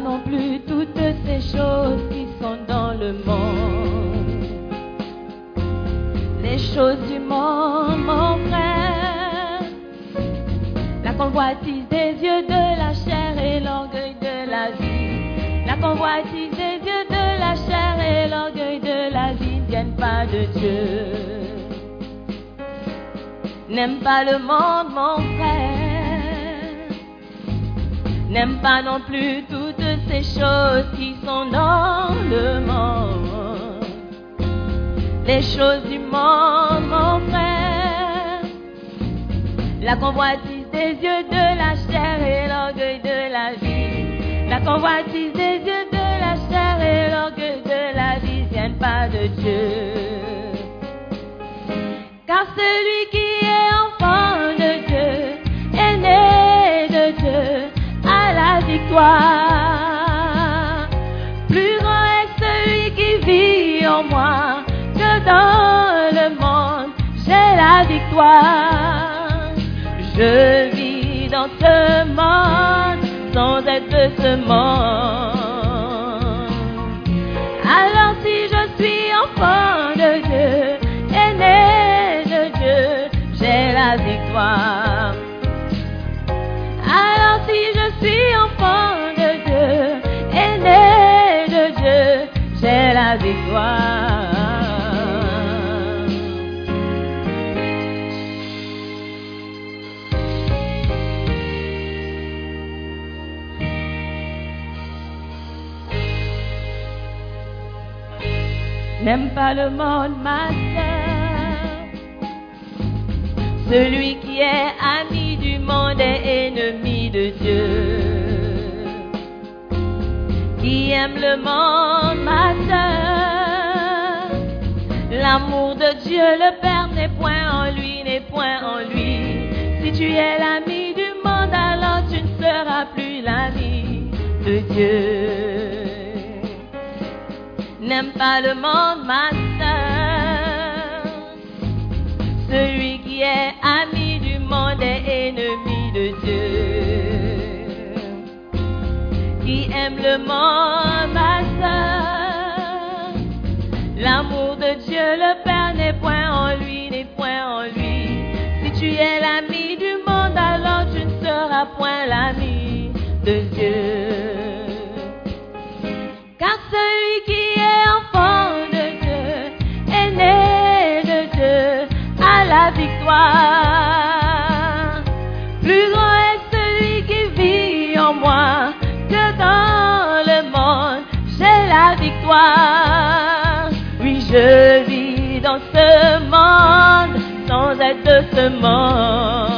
Non plus toutes ces choses qui sont dans le monde. Les choses du monde, mon frère. La convoitise des yeux de la chair et l'orgueil de la vie. La convoitise des yeux de la chair et l'orgueil de la vie ne viennent pas de Dieu. N'aime pas le monde, mon frère. N'aime pas non plus toutes ces choses qui sont dans le monde. Les choses du monde, mon frère. La convoitise des yeux de la chair et l'orgueil de la vie. La convoitise des yeux de la chair et l'orgueil de la vie viennent pas de Dieu. Car celui qui est Plus grand est celui qui vit en moi que dans le monde j'ai la victoire. Je vis dans ce monde sans être de ce monde. N'aime pas le monde, ma sœur. Celui qui est ami du monde est ennemi de Dieu. Qui aime le monde, ma sœur. L'amour de Dieu, le Père n'est point en lui, n'est point en lui. Si tu es l'ami du monde, alors tu ne seras plus l'ami de Dieu. N'aime pas le monde, ma sœur. Celui qui est ami du monde est ennemi de Dieu. Qui aime le monde, ma sœur. L'amour de Dieu, le Père n'est point en lui, n'est point en lui. Si tu es l'ami du monde, alors tu ne seras point l'ami de Dieu. Plus grand est celui qui vit en moi que dans le monde j'ai la victoire. Oui, je vis dans ce monde sans être ce monde.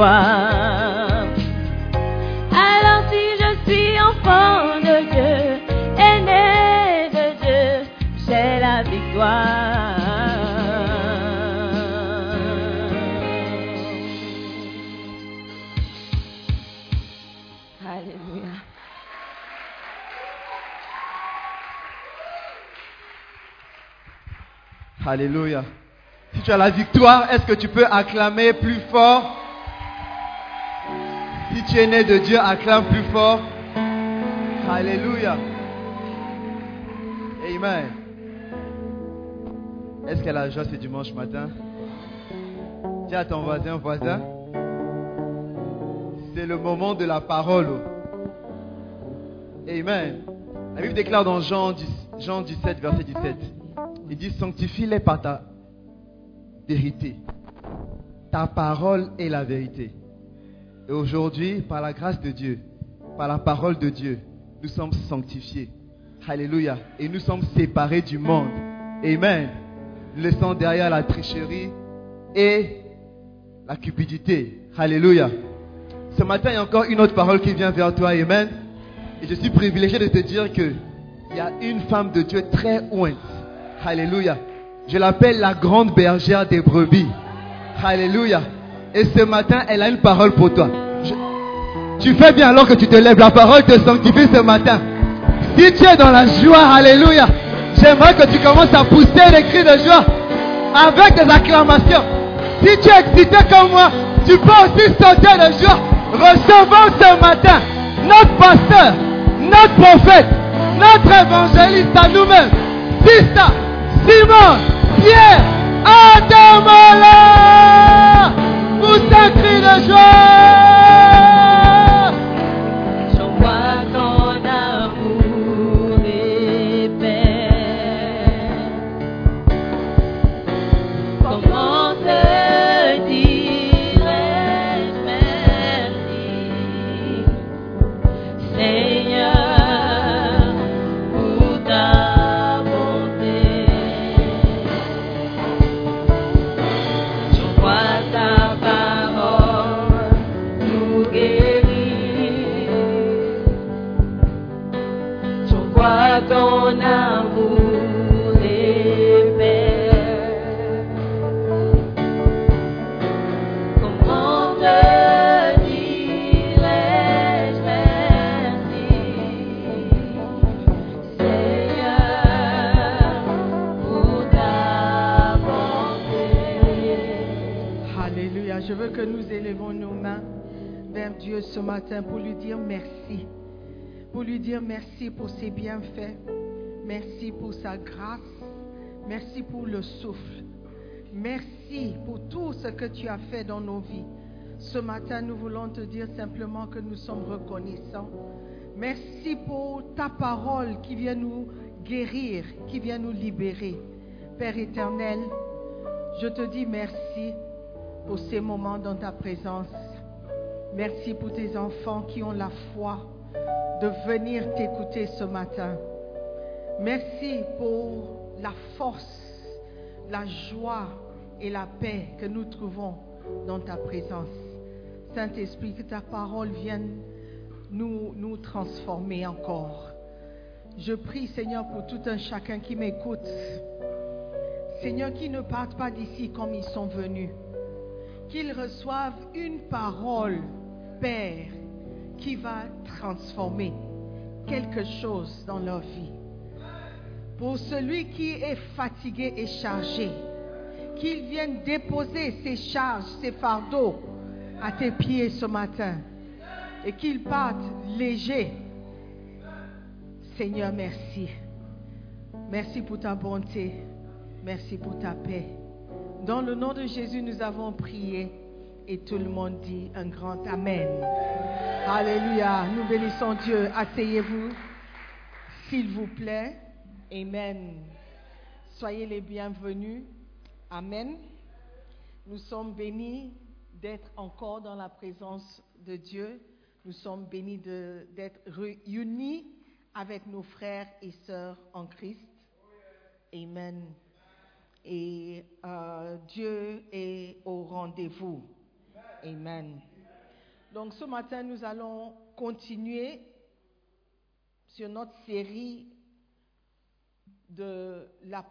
Alors si je suis enfant de Dieu, aîné de Dieu, j'ai la victoire. Alléluia. Alléluia. Si tu as la victoire, est-ce que tu peux acclamer plus fort? Tu es né de Dieu, acclame plus fort. Alléluia. Amen. Est-ce qu'elle a la joie ce dimanche matin? Dis à ton voisin, voisin, c'est le moment de la parole. Amen. La Bible déclare dans Jean, 10 Jean 17, verset 17, il dit, sanctifie-les par ta vérité. Ta parole est la vérité. Et aujourd'hui, par la grâce de Dieu, par la parole de Dieu, nous sommes sanctifiés. Alléluia. Et nous sommes séparés du monde. Amen. Laissant derrière la tricherie et la cupidité. Alléluia. Ce matin, il y a encore une autre parole qui vient vers toi. Amen. Et je suis privilégié de te dire que il y a une femme de Dieu très ointe. Alléluia. Je l'appelle la grande bergère des brebis. Alléluia. Et ce matin, elle a une parole pour toi. Tu fais bien alors que tu te lèves. La parole te sanctifie ce matin. Si tu es dans la joie, Alléluia, j'aimerais que tu commences à pousser des cris de joie avec des acclamations. Si tu es excité comme moi, tu peux aussi sauter de joie. Recevons ce matin notre pasteur, notre prophète, notre évangéliste à nous-mêmes. Sista, Simon, Pierre, Adamola. Pousse un merci pour ses bienfaits. Merci pour sa grâce. Merci pour le souffle. Merci pour tout ce que tu as fait dans nos vies. Ce matin, nous voulons te dire simplement que nous sommes reconnaissants. Merci pour ta parole qui vient nous guérir, qui vient nous libérer. Père éternel, je te dis merci pour ces moments dans ta présence. Merci pour tes enfants qui ont la foi de venir t'écouter ce matin. Merci pour la force, la joie et la paix que nous trouvons dans ta présence. Saint-Esprit, que ta parole vienne nous, nous transformer encore. Je prie, Seigneur, pour tout un chacun qui m'écoute. Seigneur, qu'ils ne partent pas d'ici comme ils sont venus. Qu'ils reçoivent une parole, Père, qui va transformer quelque chose dans leur vie. Pour celui qui est fatigué et chargé, qu'il vienne déposer ses charges, ses fardeaux à tes pieds ce matin et qu'il parte léger. Seigneur, merci. Merci pour ta bonté. Merci pour ta paix. Dans le nom de Jésus, nous avons prié et tout le monde dit un grand Amen. Alléluia. Nous bénissons Dieu. Asseyez-vous, s'il vous plaît. Amen. Soyez les bienvenus. Amen. Nous sommes bénis d'être encore dans la présence de Dieu. Nous sommes bénis d'être réunis avec nos frères et sœurs en Christ. Amen. Et euh, Dieu est au rendez-vous. Amen. Donc ce matin, nous allons continuer sur notre série de la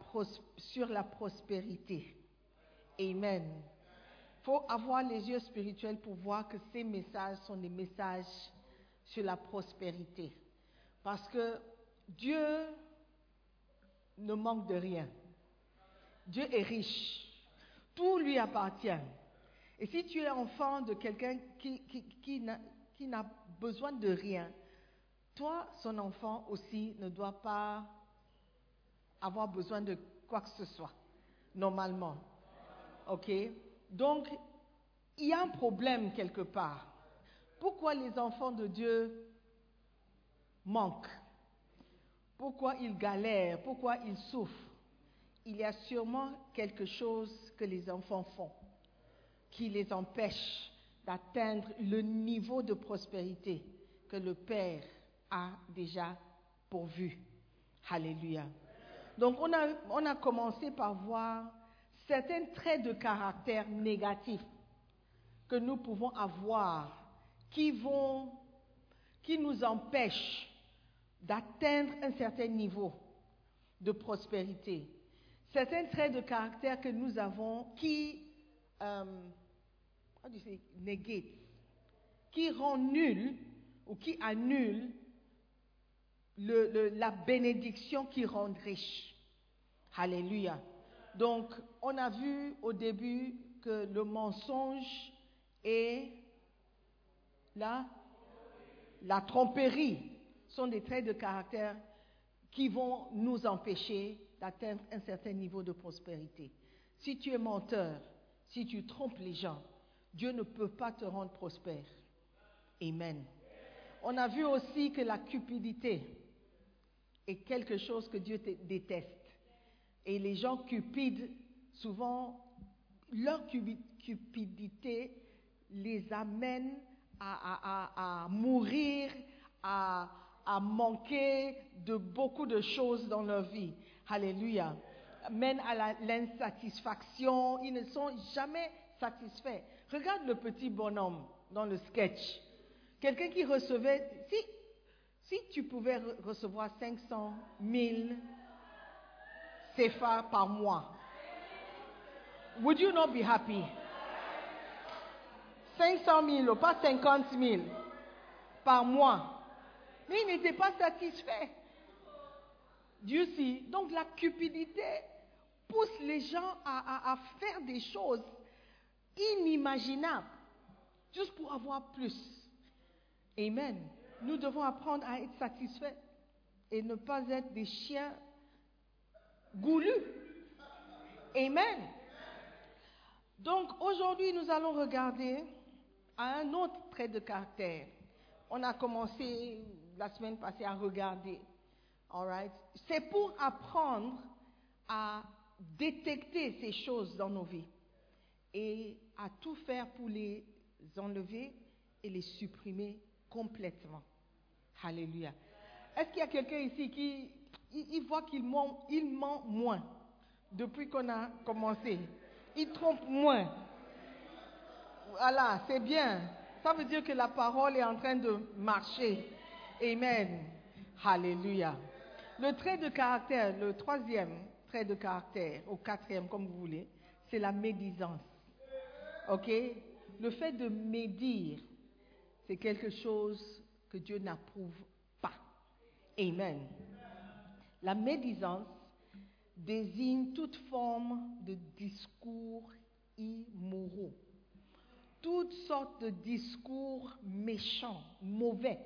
sur la prospérité. Amen. Il faut avoir les yeux spirituels pour voir que ces messages sont des messages sur la prospérité. Parce que Dieu ne manque de rien. Dieu est riche. Tout lui appartient. Et si tu es enfant de quelqu'un qui, qui- qui n'a- besoin de rien, toi, son enfant aussi, ne doit pas avoir besoin de quoi que ce soit, normalement. OK? Donc, il y a un problème quelque part. Pourquoi les enfants de Dieu manquent? Pourquoi ils galèrent? Pourquoi ils souffrent? Il y a sûrement quelque chose que les enfants font qui les empêche d'atteindre le niveau de prospérité que le Père a déjà pourvu. Alléluia. Donc on a, on a commencé par voir certains traits de caractère négatifs que nous pouvons avoir qui vont, qui nous empêchent d'atteindre un certain niveau de prospérité. Certains traits de caractère que nous avons qui, euh, qui rend nul ou qui annule le- le- la bénédiction qui rend riche. Alléluia. Donc, on a vu au début que le mensonge et la, la tromperie sont des traits de caractère qui vont nous empêcher d'atteindre un certain niveau de prospérité. Si tu es menteur, si tu trompes les gens, Dieu ne peut pas te rendre prospère. Amen. On a vu aussi que la cupidité est quelque chose que Dieu déteste. Et les gens cupides, souvent, leur cupidité les amène à, mourir, à, à manquer de beaucoup de choses dans leur vie. Alléluia. Mène à l'insatisfaction. Ils ne sont jamais satisfaits. Regarde le petit bonhomme dans le sketch. Quelqu'un qui recevait, si, si tu pouvais re- recevoir 500 000 CFA par mois, would you not be happy? 500 000, pas 50 000 par mois. Mais il n'était pas satisfait. Dieu si. Donc la cupidité pousse les gens à faire des choses inimaginables, juste pour avoir plus. Amen. Nous devons apprendre à être satisfaits et ne pas être des chiens goulus. Amen. Donc aujourd'hui, nous allons regarder à un autre trait de caractère. On a commencé la semaine passée à regarder. Right? C'est pour apprendre à détecter ces choses dans nos vies et à tout faire pour les enlever et les supprimer complètement. Alléluia. Est-ce qu'il y a quelqu'un ici qui il, voit qu'il ment, ment moins depuis qu'on a commencé? Il trompe moins. Voilà, c'est bien. Ça veut dire que la parole est en train de marcher. Amen. Alléluia. Le trait de caractère, le troisième trait de caractère, ou quatrième comme vous voulez, c'est la médisance. OK? Le fait de médire, c'est quelque chose que Dieu n'approuve pas. Amen. La médisance désigne toute forme de discours immoraux, toutes sortes de discours méchants, mauvais.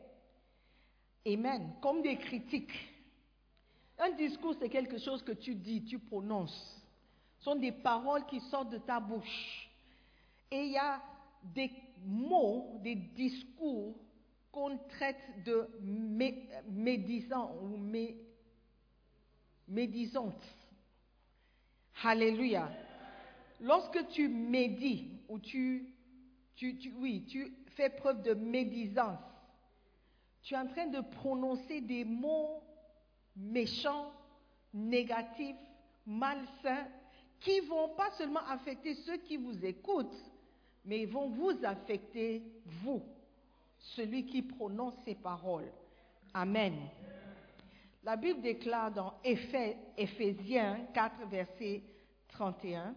Amen. Comme des critiques. Un discours, c'est quelque chose que tu dis, tu prononces. Ce sont des paroles qui sortent de ta bouche. Et il y a des mots, des discours qu'on traite de mé- médisants ou mé- médisantes. Alléluia. Lorsque tu médis ou tu, tu, tu- oui, tu fais preuve de médisance, tu es en train de prononcer des mots méchants, négatifs, malsains, qui vont pas seulement affecter ceux qui vous écoutent, mais vont vous affecter, vous, celui qui prononce ces paroles. Amen. La Bible déclare dans Éphé- Éphésiens 4, verset 31.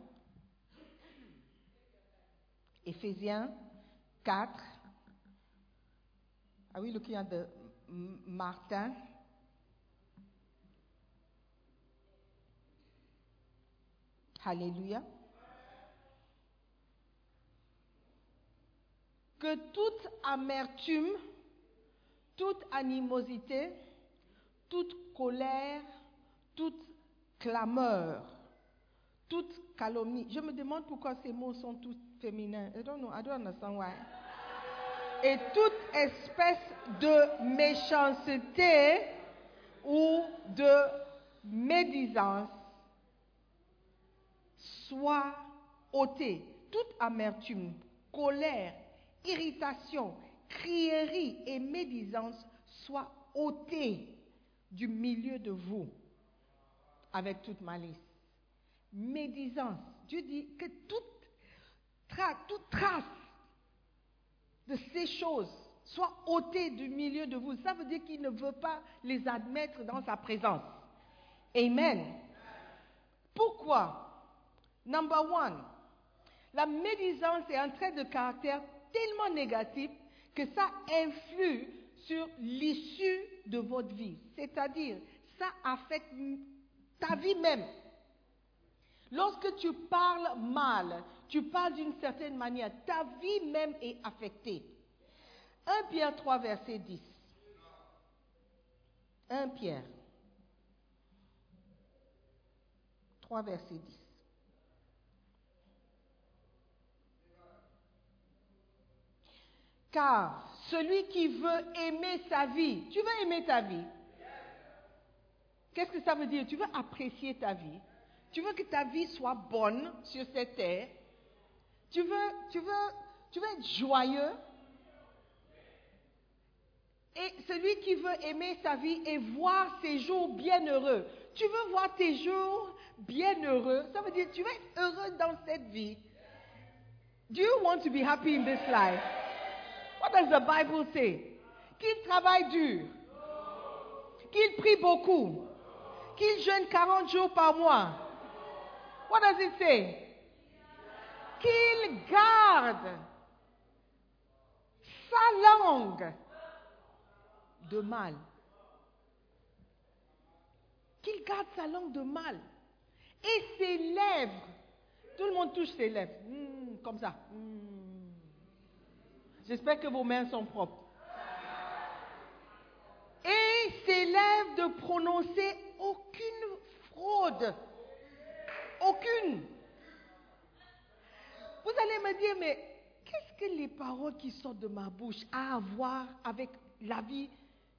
Éphésiens 4. Are we looking at the Martin? Alléluia. Que toute amertume, toute animosité, toute colère, toute clameur, toute calomnie. Je me demande pourquoi ces mots sont tous féminins. I don't know, I don't understand why. Et toute espèce de méchanceté ou de médisance soit ôtée. Toute amertume, colère, irritation, crierie et médisance soit ôtée du milieu de vous avec toute malice. Médisance. Dieu dit que toute toute trace de ces choses soit ôtée du milieu de vous. Ça veut dire qu'il ne veut pas les admettre dans sa présence. Amen. Pourquoi? Number one, la médisance est un trait de caractère tellement négatif que ça influe sur l'issue de votre vie. C'est-à-dire, ça affecte ta vie même. Lorsque tu parles mal, tu parles d'une certaine manière, ta vie même est affectée. 1 Pierre 3, verset 10. 1 Pierre 3, verset 10. Car celui qui veut aimer sa vie, tu veux aimer ta vie. Qu'est-ce que ça veut dire? Tu veux apprécier ta vie. Tu veux que ta vie soit bonne sur cette terre. Tu veux, tu veux, tu veux être joyeux. Et celui qui veut aimer sa vie et voir ses jours bienheureux. Tu veux voir tes jours bienheureux. Ça veut dire tu veux être heureux dans cette vie. Do you want to be happy in this life? What does the Bible say? Qu'il travaille dur, qu'il prie beaucoup, qu'il jeûne 40 jours par mois. What does it say? Qu'il garde sa langue de mal. Qu'il garde sa langue de mal. Et ses lèvres. Tout le monde touche ses lèvres. Hmm, comme ça. Hmm. J'espère que vos mains sont propres. Et s'élève de prononcer aucune fraude. Aucune. Vous allez me dire, mais qu'est-ce que les paroles qui sortent de ma bouche a à voir avec la vie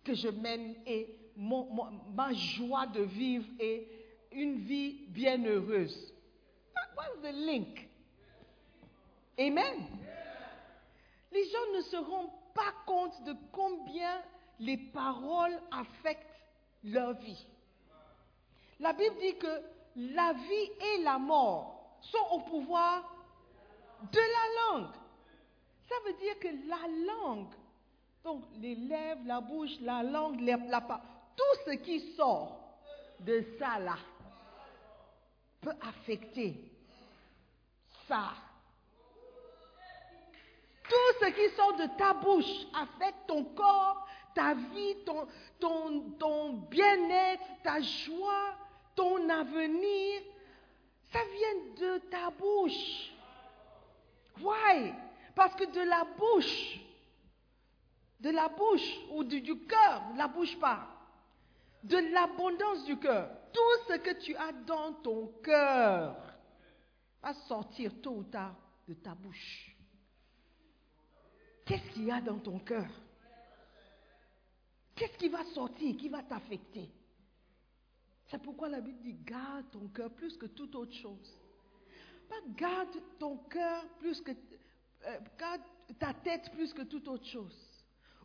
que je mène et ma joie de vivre et une vie bienheureuse? What's the link? Amen. Les gens ne se rendent pas compte de combien les paroles affectent leur vie. La Bible dit que la vie et la mort sont au pouvoir de la langue. Ça veut dire que la langue, donc les lèvres, la bouche, la langue, la, tout ce qui sort de ça là peut affecter ça. Ce qui sort de ta bouche affecte ton corps, ta vie, ton, bien-être, ta joie, ton avenir. Ça vient de ta bouche. Why? Parce que de la bouche, de la bouche ou du, du cœur, la bouche pas, de l'abondance du cœur, tout ce que tu as dans ton cœur va sortir tôt ou tard de ta bouche. Qu'est-ce qu'il y a dans ton cœur? Qu'est-ce qui va sortir, qui va t'affecter? C'est pourquoi la Bible dit garde ton cœur plus que toute autre chose. Pas garde ton cœur plus que. euh, garde ta tête plus que toute autre chose.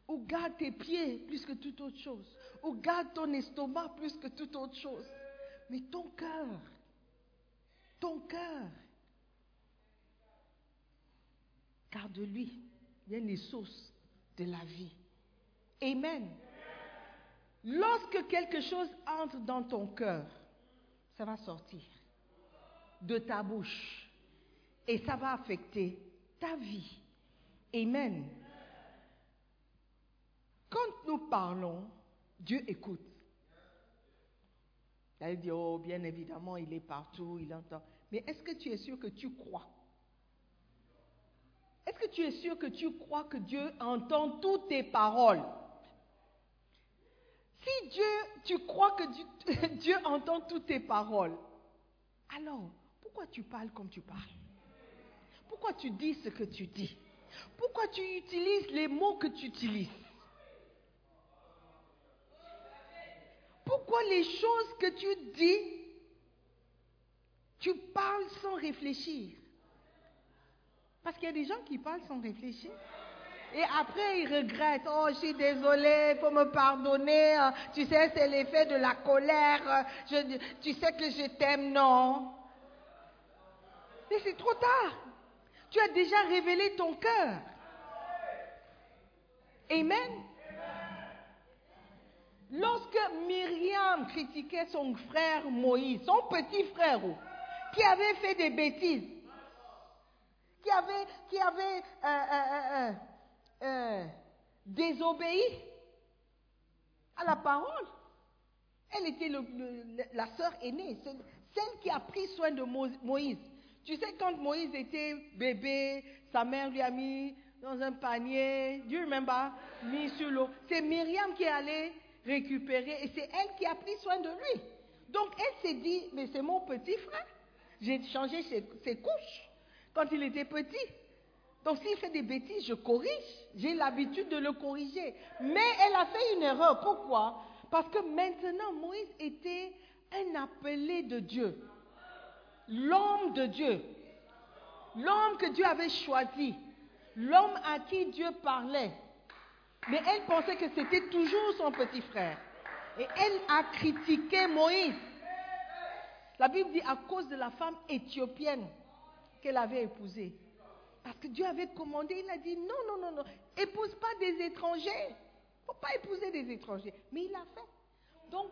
Ou garde tes pieds plus que toute autre chose. Ou garde ton estomac plus que toute autre chose. Mais ton cœur, ton cœur, car de lui viennent les sources de la vie. Amen. Lorsque quelque chose entre dans ton cœur, ça va sortir de ta bouche et ça va affecter ta vie. Amen. Quand nous parlons, Dieu écoute. Elle dit, oh, bien évidemment, il est partout, il entend. Mais est-ce que tu es sûr que tu crois Est-ce que tu es sûr que tu crois que Dieu entend toutes tes paroles? Si Dieu, tu crois que Dieu, Dieu entend toutes tes paroles, alors pourquoi tu parles comme tu parles? Pourquoi tu dis ce que tu dis? Pourquoi tu utilises les mots que tu utilises? Pourquoi les choses que tu dis, tu parles sans réfléchir? Parce qu'il y a des gens qui parlent sans réfléchir. Et après, ils regrettent. Oh, je suis désolée, il faut me pardonner. Tu sais, c'est l'effet de la colère. Je- tu sais que je t'aime, non Mais c'est trop tard. Tu as déjà révélé ton cœur. Amen. Lorsque Myriam critiquait son frère Moïse, son petit frère, qui avait fait des bêtises, qui avait, qui avait euh, euh, euh, désobéi à la parole, elle était la sœur aînée, celle, celle qui a pris soin de Mo- Moïse. Tu sais, quand Moïse était bébé, sa mère lui a mis dans un panier, you remember, mis sur l'eau. C'est Myriam qui est allée récupérer et c'est elle qui a pris soin de lui. Donc elle s'est dit, mais c'est mon petit frère. J'ai changé ses couches quand il était petit. Donc s'il fait des bêtises, je corrige. J'ai l'habitude de le corriger. Mais elle a fait une erreur. Pourquoi? Parce que maintenant, Moïse était un appelé de Dieu. L'homme de Dieu. L'homme que Dieu avait choisi. L'homme à qui Dieu parlait. Mais elle pensait que c'était toujours son petit frère. Et elle a critiqué Moïse. La Bible dit à cause de la femme éthiopienne qu'elle avait épousée. Parce que Dieu avait commandé, il a dit non, non, non, non, épouse pas des étrangers. Il ne faut pas épouser des étrangers. Mais il l'a fait. Donc,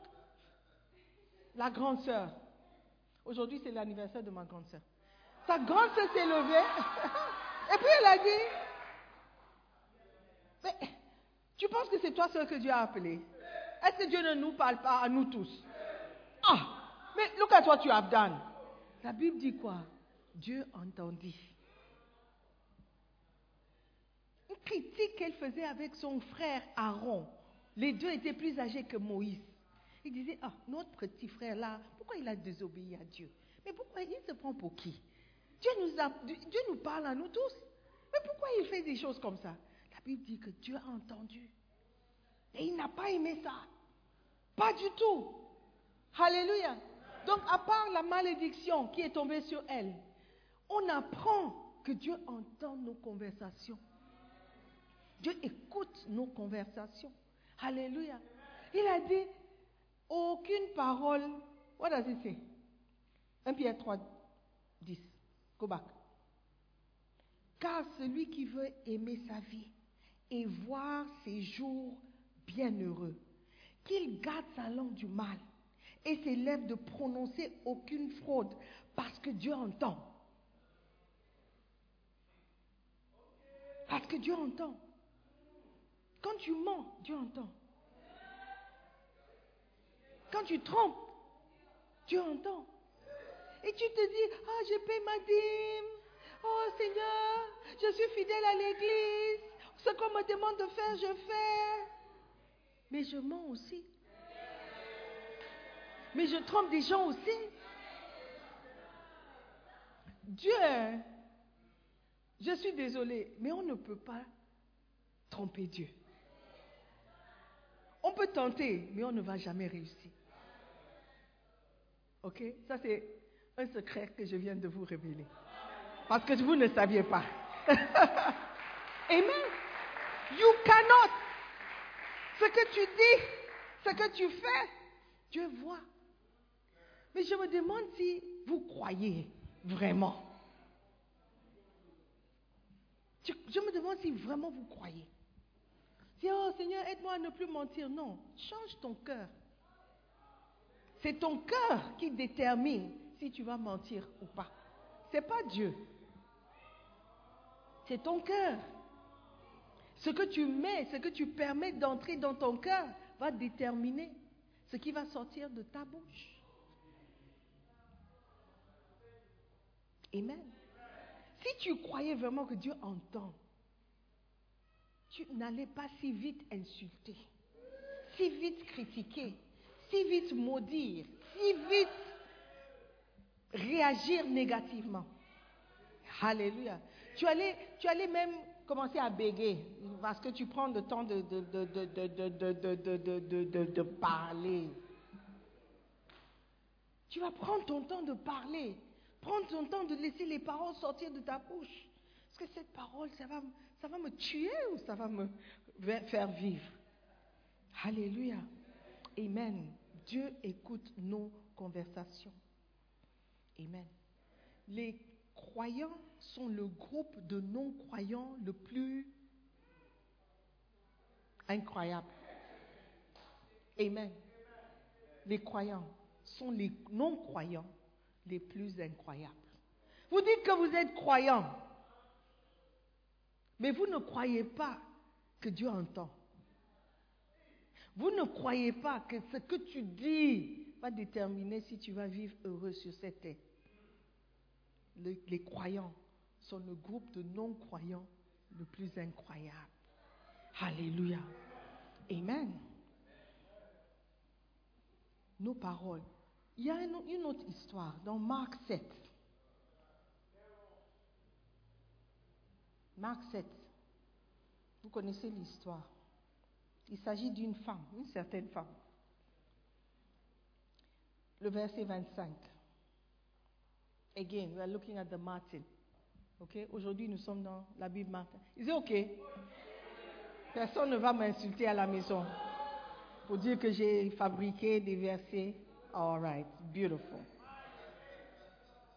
la grande sœur, aujourd'hui c'est l'anniversaire de ma grande sœur. Sa grande sœur s'est levée et puis elle a dit, mais tu penses que c'est toi seul que Dieu a appelé Est-ce que Dieu ne nous parle pas à nous tous? Ah, mais look at what you have done. La Bible dit quoi? Dieu entendit. Une critique qu'elle faisait avec son frère Aaron. Les deux étaient plus âgés que Moïse. Il disait, ah, notre petit frère là, pourquoi il a désobéi à Dieu? Mais pourquoi il se prend pour qui? Dieu nous, Dieu nous parle à nous tous. Mais pourquoi il fait des choses comme ça? La Bible dit que Dieu a entendu. Et il n'a pas aimé ça. Pas du tout. Alléluia. Donc, à part la malédiction qui est tombée sur elle, on apprend que Dieu entend nos conversations. Dieu écoute nos conversations. Alléluia. Il a dit, aucune parole. What does it say? 1 Pierre 3, 10. Go back. Car celui qui veut aimer sa vie et voir ses jours bienheureux, qu'il garde sa langue du mal et ses lèvres de prononcer aucune fraude, parce que Dieu entend. Parce que Dieu entend. Quand tu mens, Dieu entend. Quand tu trompes, Dieu entend. Et tu te dis, ah, je paie ma dîme. Oh Seigneur, je suis fidèle à l'église. Ce qu'on me demande de faire, je fais. Mais je mens aussi. Mais je trompe des gens aussi. Dieu, je suis désolée, mais on ne peut pas tromper Dieu. On peut tenter, mais on ne va jamais réussir. Ok? Ça, c'est un secret que je viens de vous révéler. Parce que vous ne saviez pas. Amen. You cannot Ce que tu dis, ce que tu fais, Dieu voit. Mais je me demande si vous croyez vraiment. Je, me demande si vraiment vous croyez. Dis, oh Seigneur, aide-moi à ne plus mentir. Non, change ton cœur. C'est ton cœur qui détermine si tu vas mentir ou pas. Ce n'est pas Dieu. C'est ton cœur. Ce que tu mets, ce que tu permets d'entrer dans ton cœur va déterminer ce qui va sortir de ta bouche. Amen. Si tu croyais vraiment que Dieu entend, tu n'allais pas si vite insulter, si vite critiquer, si vite maudire, si vite réagir négativement. Alléluia. Tu allais, tu allais même commencer à béguer parce que tu prends le temps de, de, de, de parler. Tu vas prendre ton temps de parler. Prendre ton temps de laisser les paroles sortir de ta bouche. Est-ce que cette parole, ça va, ça va me tuer ou ça va me faire vivre? Alléluia. Amen. Dieu écoute nos conversations. Amen. Les croyants sont le groupe de non-croyants le plus incroyable. Amen. Les croyants sont les non-croyants les plus incroyables. Vous dites que vous êtes croyant, mais vous ne croyez pas que Dieu entend. Vous ne croyez pas que ce que tu dis va déterminer si tu vas vivre heureux sur cette terre. les croyants sont le groupe de non-croyants le plus incroyable. Alléluia. Amen. Nos paroles il y a une, autre histoire dans Marc 7. Marc 7. Vous connaissez l'histoire. Il s'agit d'une femme, une certaine femme. Le verset 25. Again, we are looking at the Martin. Okay? Aujourd'hui, nous sommes dans la Bible Martin. Il dit OK? Personne ne va m'insulter à la maison pour dire que j'ai fabriqué des versets All right, beautiful.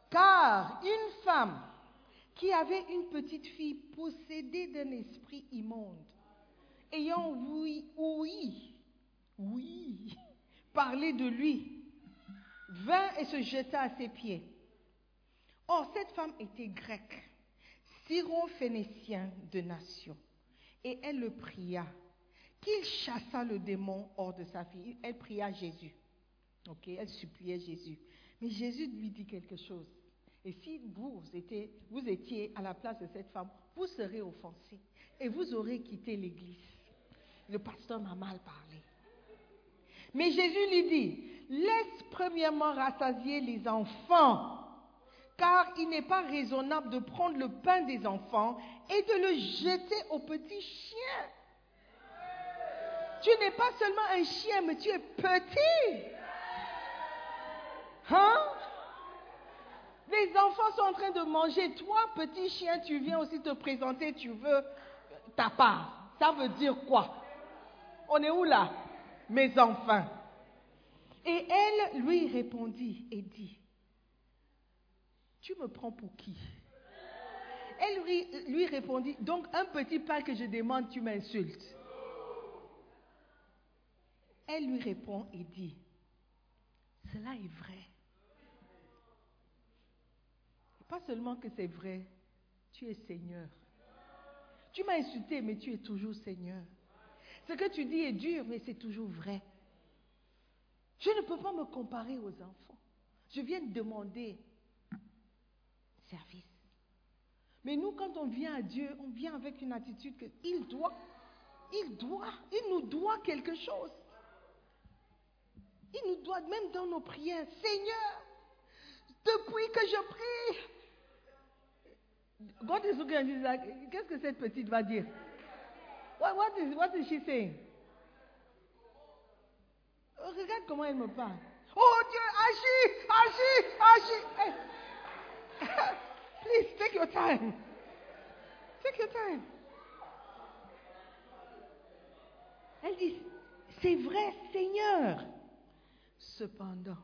Car une femme qui avait une petite fille possédée d'un esprit immonde, ayant oui, oui, oui, parlé de lui, vint et se jeta à ses pieds. Or, cette femme était grecque, syro-phénicien de nation, et elle le pria qu'il chassât le démon hors de sa fille. Elle pria Jésus. Ok, elle suppliait Jésus. Mais Jésus lui dit quelque chose. Et si vous étiez, vous étiez à la place de cette femme, vous serez offensé et vous aurez quitté l'église. Le pasteur m'a mal parlé. Mais Jésus lui dit, laisse premièrement rassasier les enfants, car il n'est pas raisonnable de prendre le pain des enfants et de le jeter aux petits chiens. Tu n'es pas seulement un chien, mais tu es petit. Hein? Les enfants sont en train de manger. Toi, petit chien, tu viens aussi te présenter, tu veux ta part. Ça veut dire quoi? On est où là? Mes enfants. Et elle lui répondit et dit, tu me prends pour qui Elle lui, lui répondit, donc un petit pain que je demande, tu m'insultes. Elle lui répond et dit, cela est vrai. Pas seulement que c'est vrai, tu es Seigneur. Tu m'as insulté, mais tu es toujours Seigneur. Ce que tu dis est dur, mais c'est toujours vrai. Je ne peux pas me comparer aux enfants. Je viens de demander service. Mais nous, quand on vient à Dieu, on vient avec une attitude qu'il doit, il doit, il nous doit quelque chose. Il nous doit, même dans nos prières, Seigneur, depuis que je prie, God is looking at like, qu'est-ce que cette petite va dire? What, what, is, what is she saying? Oh, regarde comment elle me parle. Oh Dieu, agis, agis, agis. Please, take your time. Take your time. Elle dit, c'est vrai, Seigneur. Cependant,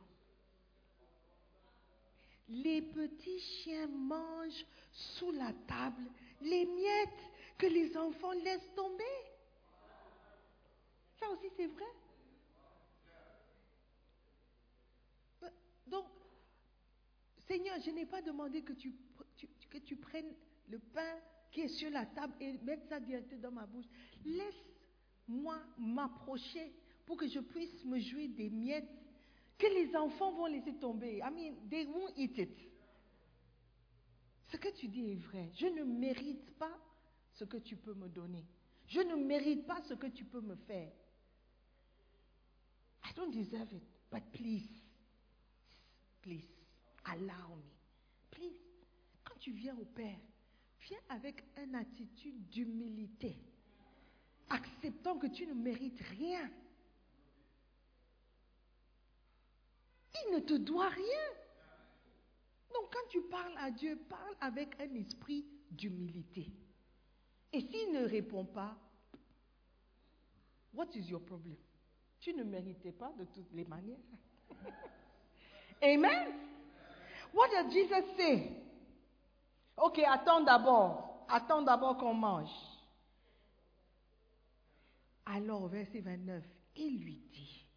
les petits chiens mangent sous la table les miettes que les enfants laissent tomber. Ça aussi, c'est vrai. Donc, Seigneur, je n'ai pas demandé que tu, que tu prennes le pain qui est sur la table et mettre ça directement dans ma bouche. Laisse-moi m'approcher pour que je puisse me jouer des miettes que les enfants vont laisser tomber. I mean, they won't eat it. Ce que tu dis est vrai. Je ne mérite pas ce que tu peux me donner. Je ne mérite pas ce que tu peux me faire. I don't deserve it, but please, please, allow me. Please. Quand tu viens au Père, viens avec une attitude d'humilité, acceptant que tu ne mérites rien. Il ne te doit rien. Donc quand tu parles à Dieu, parle avec un esprit d'humilité. Et s'il ne répond pas, what is your problem? Tu ne méritais pas de toutes les manières. Amen. What does Jesus say? Ok, attends d'abord. Attends d'abord qu'on mange. Alors, verset 29, il lui dit,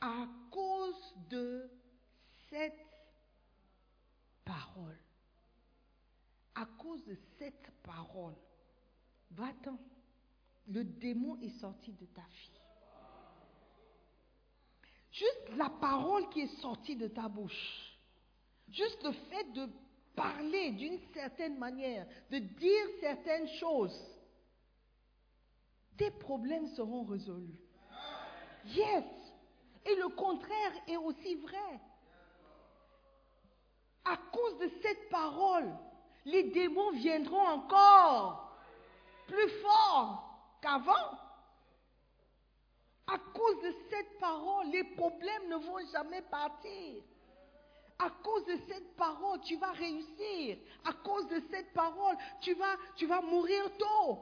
à cause de cette parole, à cause de cette parole, va-t'en, le démon est sorti de ta fille. Juste la parole qui est sortie de ta bouche, juste le fait de parler d'une certaine manière, de dire certaines choses, tes problèmes seront résolus. Yes. Et le contraire est aussi vrai. À cause de cette parole, les démons viendront encore plus forts qu'avant. À cause de cette parole, les problèmes ne vont jamais partir. À cause de cette parole, tu vas réussir. À cause de cette parole, tu vas, mourir tôt.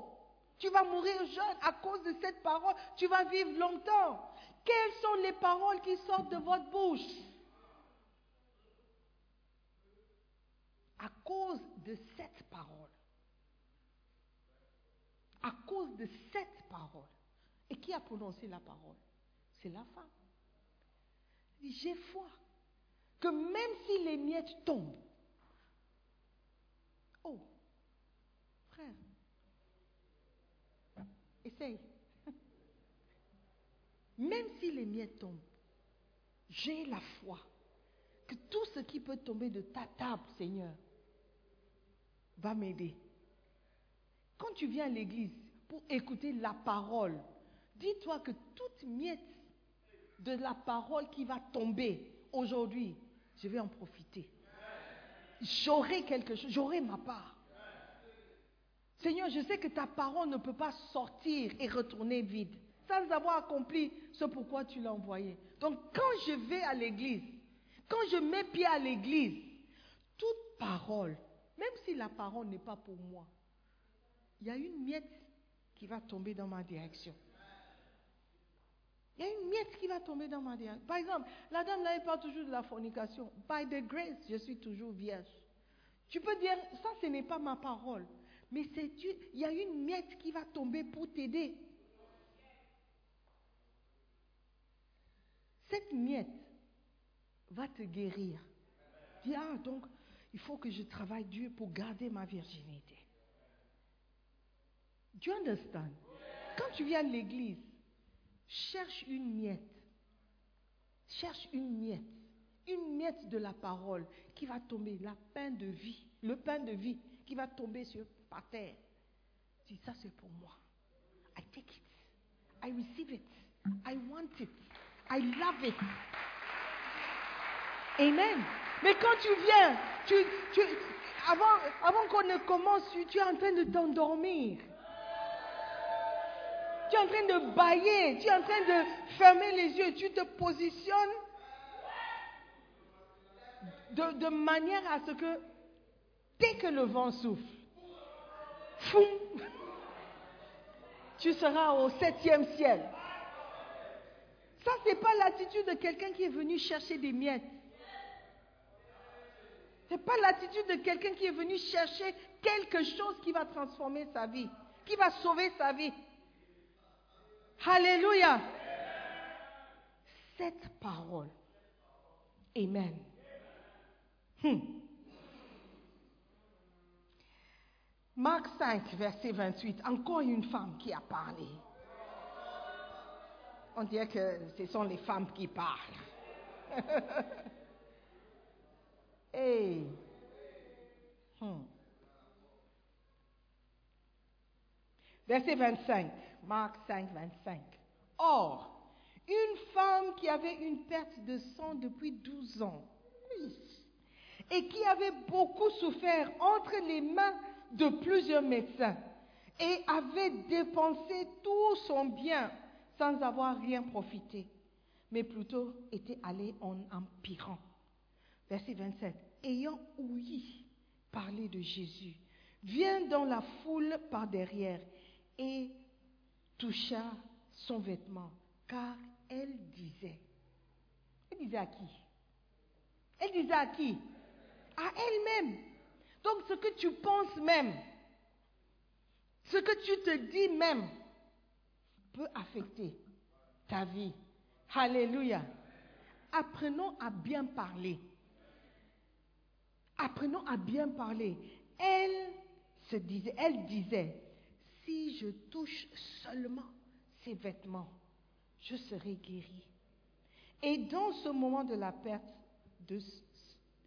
Tu vas mourir jeune. À cause de cette parole, tu vas vivre longtemps. Quelles sont les paroles qui sortent de votre bouche? À cause de cette parole. À cause de cette parole. Et qui a prononcé la parole? C'est la femme. J'ai foi que même si les miettes tombent, oh, frère, essaye. Même si les miettes tombent, j'ai la foi que tout ce qui peut tomber de ta table, Seigneur, va m'aider. Quand tu viens à l'église pour écouter la parole, dis-toi que toute miette de la parole qui va tomber aujourd'hui, je vais en profiter. J'aurai quelque chose, j'aurai ma part. Seigneur, je sais que ta parole ne peut pas sortir et retourner vide sans avoir accompli ce pourquoi tu l'as envoyé. Donc quand je vais à l'église, quand je mets pied à l'église, toute parole, même si la parole n'est pas pour moi, il y a une miette qui va tomber dans ma direction. Il y a une miette qui va tomber dans ma direction. Par exemple, la dame là, elle parle toujours de la fornication. By the grace, je suis toujours vierge. Tu peux dire, ça, ce n'est pas ma parole. Mais il y a une miette qui va tomber pour t'aider. Cette miette va te guérir. Dis, ah, donc, il faut que je travaille dur pour garder ma virginité. You understand? Quand tu viens à l'église, cherche une miette. Cherche une miette. Une miette de la parole qui va tomber, la pain de vie, le pain de vie qui va tomber sur, par terre. Dis, ça c'est pour moi. I take it. I receive it. I want it. I love it. Amen. Mais quand tu viens, avant, qu'on ne commence, tu, es en train de t'endormir. Tu es en train de bailler, tu es en train de fermer les yeux, tu te positionnes de, manière à ce que dès que le vent souffle, tu seras au septième ciel. Ça, ce n'est pas l'attitude de quelqu'un qui est venu chercher des miettes. Ce n'est pas l'attitude de quelqu'un qui est venu chercher quelque chose qui va transformer sa vie, qui va sauver sa vie. Alléluia. Cette parole. Amen. Hmm. Marc 5, verset 28, encore une femme qui a parlé. On dirait que ce sont les femmes qui parlent. Hmm. Verset 25, Marc 5, 25. Or, une femme qui avait une perte de sang depuis 12 ans, et qui avait beaucoup souffert entre les mains de plusieurs médecins, et avait dépensé tout son bien sans avoir rien profité, mais plutôt était allée en empirant. Verset 27. Ayant ouï parler de Jésus, vient dans la foule par derrière et toucha son vêtement, car elle disait, elle disait à qui? Elle disait à qui? À elle-même. Donc ce que tu penses même, ce que tu te dis même, peut affecter ta vie. Alléluia. Apprenons à bien parler. Apprenons à bien parler. Elle se disait, elle disait, si je touche seulement ses vêtements, je serai guérie. Et dans ce moment de la perte de,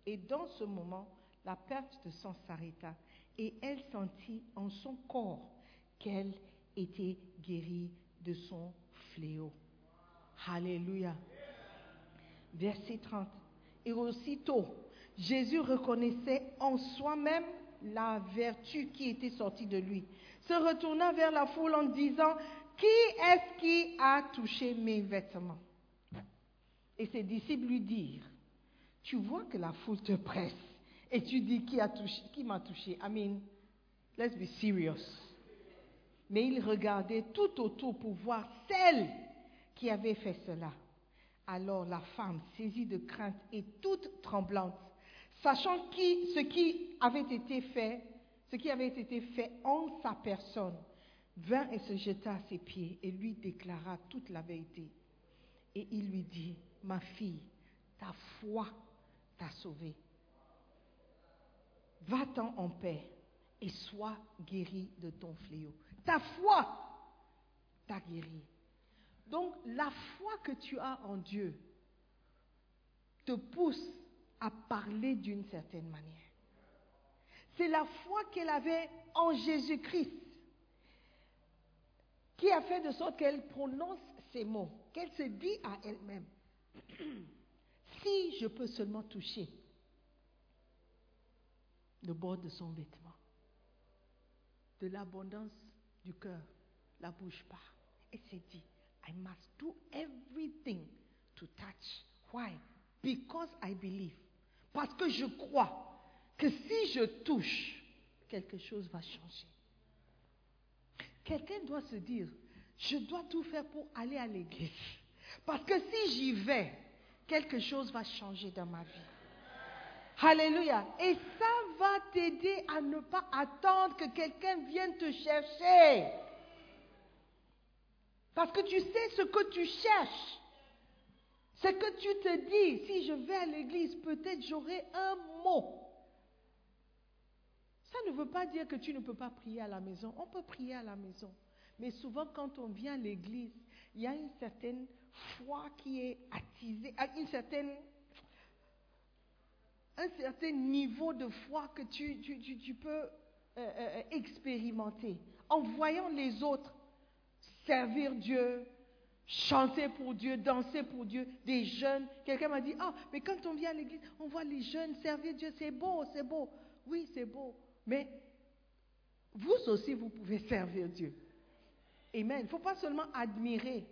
et dans ce moment, la perte de sang s'arrêta et elle sentit en son corps qu'elle était guérie de son fléau. Alléluia. Verset 30. Et aussitôt, Jésus reconnaissait en soi-même la vertu qui était sortie de lui. Se retourna vers la foule en disant, qui est-ce qui a touché mes vêtements? Et ses disciples lui dirent, tu vois que la foule te presse et tu dis qui m'a touché? I mean, let's be serious. Mais il regardait tout autour pour voir celle qui avait fait cela. Alors la femme, saisie de crainte et toute tremblante, sachant ce qui avait été fait, ce qui avait été fait en sa personne, vint et se jeta à ses pieds et lui déclara toute la vérité. Et il lui dit, ma fille, ta foi t'a sauvée. Va-t'en en paix et sois guérie de ton fléau. Ta foi t'a guéri. Donc la foi que tu as en Dieu te pousse à parler d'une certaine manière. C'est la foi qu'elle avait en Jésus-Christ qui a fait de sorte qu'elle prononce ces mots, qu'elle se dit à elle-même, si je peux seulement toucher le bord de son vêtement, de l'abondance du cœur, la bouche part. Elle s'est dit, I must do everything to touch. Why? Because I believe. Parce que je crois que si je touche, quelque chose va changer. Quelqu'un doit se dire, je dois tout faire pour aller à l'église. Parce que si j'y vais, quelque chose va changer dans ma vie. Alléluia. Et ça va t'aider à ne pas attendre que quelqu'un vienne te chercher. Parce que tu sais ce que tu cherches. C'est que tu te dis, si je vais à l'église, peut-être j'aurai un mot. Ça ne veut pas dire que tu ne peux pas prier à la maison. On peut prier à la maison. Mais souvent, quand on vient à l'église, il y a une certaine foi qui est attisée, une certaine, un certain niveau de foi que tu, peux euh, euh, expérimenter en voyant les autres servir Dieu, chanter pour Dieu, danser pour Dieu, des jeunes. Quelqu'un m'a dit, ah, mais quand on vient à l'église, on voit les jeunes servir Dieu, c'est beau, c'est beau. Oui, c'est beau. Mais vous aussi, vous pouvez servir Dieu. Amen. Il ne faut pas seulement admirer.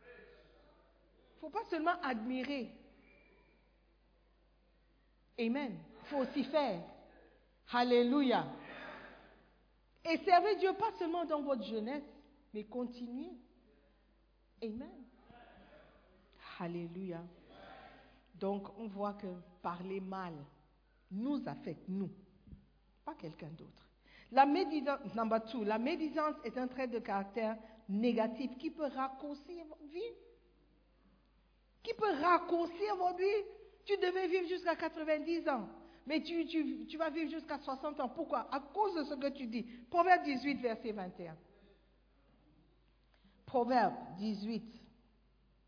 Il ne faut pas seulement admirer. Amen. Il faut aussi faire. Alléluia. Et servez Dieu pas seulement dans votre jeunesse, mais continuez. Amen. Alléluia. Donc, on voit que parler mal nous affecte, nous, pas quelqu'un d'autre. La médisance, number two, la médisance est un trait de caractère négatif qui peut raccourcir votre vie. Qui peut raccourcir votre vie. Tu devais vivre jusqu'à 90 ans, mais tu, vas vivre jusqu'à 60 ans. Pourquoi? À cause de ce que tu dis. Proverbe 18, verset 21. Proverbe 18,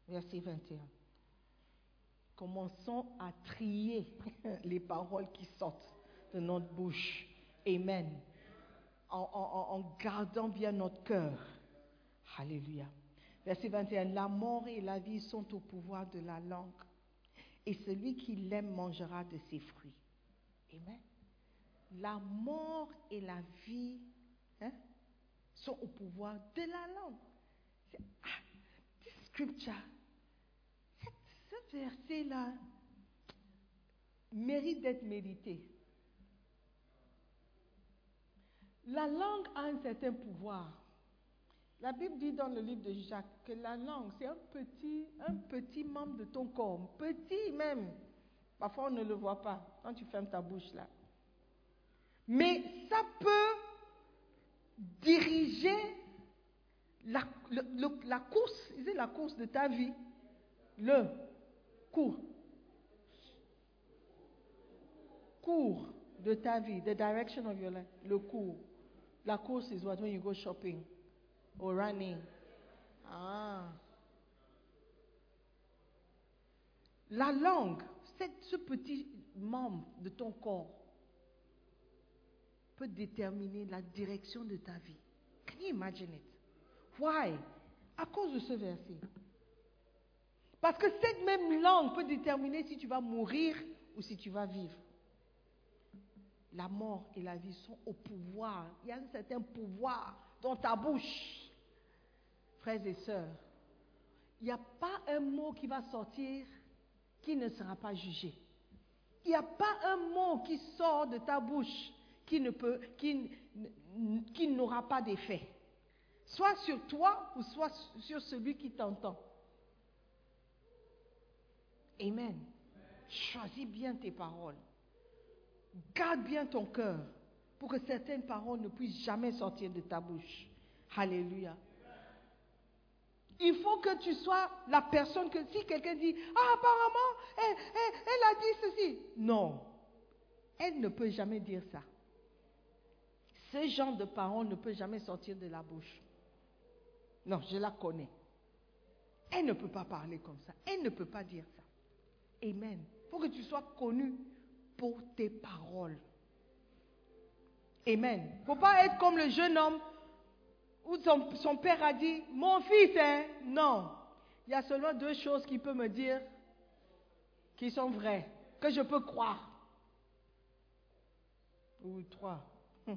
verset 21. Commençons à trier les paroles qui sortent de notre bouche. Amen. En, en- en gardant bien notre cœur. Alléluia. Verset 21. La mort et la vie sont au pouvoir de la langue. Et celui qui l'aime mangera de ses fruits. La mort et la vie hein, sont au pouvoir de la langue. Ah, this scripture, ce verset-là mérite d'être médité. La langue a un certain pouvoir. La Bible dit dans le livre de Jacques que la langue, c'est un petit, un petit membre de ton corps, petit même. Parfois, on ne le voit pas quand tu fermes ta bouche là. Mais ça peut diriger la, le- le- la course, la course de ta vie. Le cours. Cours de ta vie, the direction of your life. Le cours. La course is what? When you go shopping or running. Ah. La langue, ce petit membre de ton corps peut déterminer la direction de ta vie. Can you imagine it? Why? À cause de ce verset. Parce que cette même langue peut déterminer si tu vas mourir ou si tu vas vivre. La mort et la vie sont au pouvoir. Il y a un certain pouvoir dans ta bouche. Frères et sœurs, il n'y a pas un mot qui va sortir qui ne sera pas jugé. Il n'y a pas un mot qui sort de ta bouche qui ne peut, qui, n'aura pas d'effet. Soit sur toi ou soit sur celui qui t'entend. Amen. Choisis bien tes paroles. Garde bien ton cœur pour que certaines paroles ne puissent jamais sortir de ta bouche. Alléluia. Il faut que tu sois la personne que si quelqu'un dit, ah apparemment, elle, elle- a dit ceci. Non, elle ne peut jamais dire ça. Ce genre de parole ne peut jamais sortir de la bouche. Non, je la connais. Elle ne peut pas parler comme ça. Elle ne peut pas dire ça. Amen. Il faut que tu sois connu pour tes paroles. Amen. Il ne faut pas être comme le jeune homme où son, père a dit, mon fils, hein? Non. Il y a seulement deux choses qu'il peut me dire qui sont vraies, que je peux croire. Ou trois.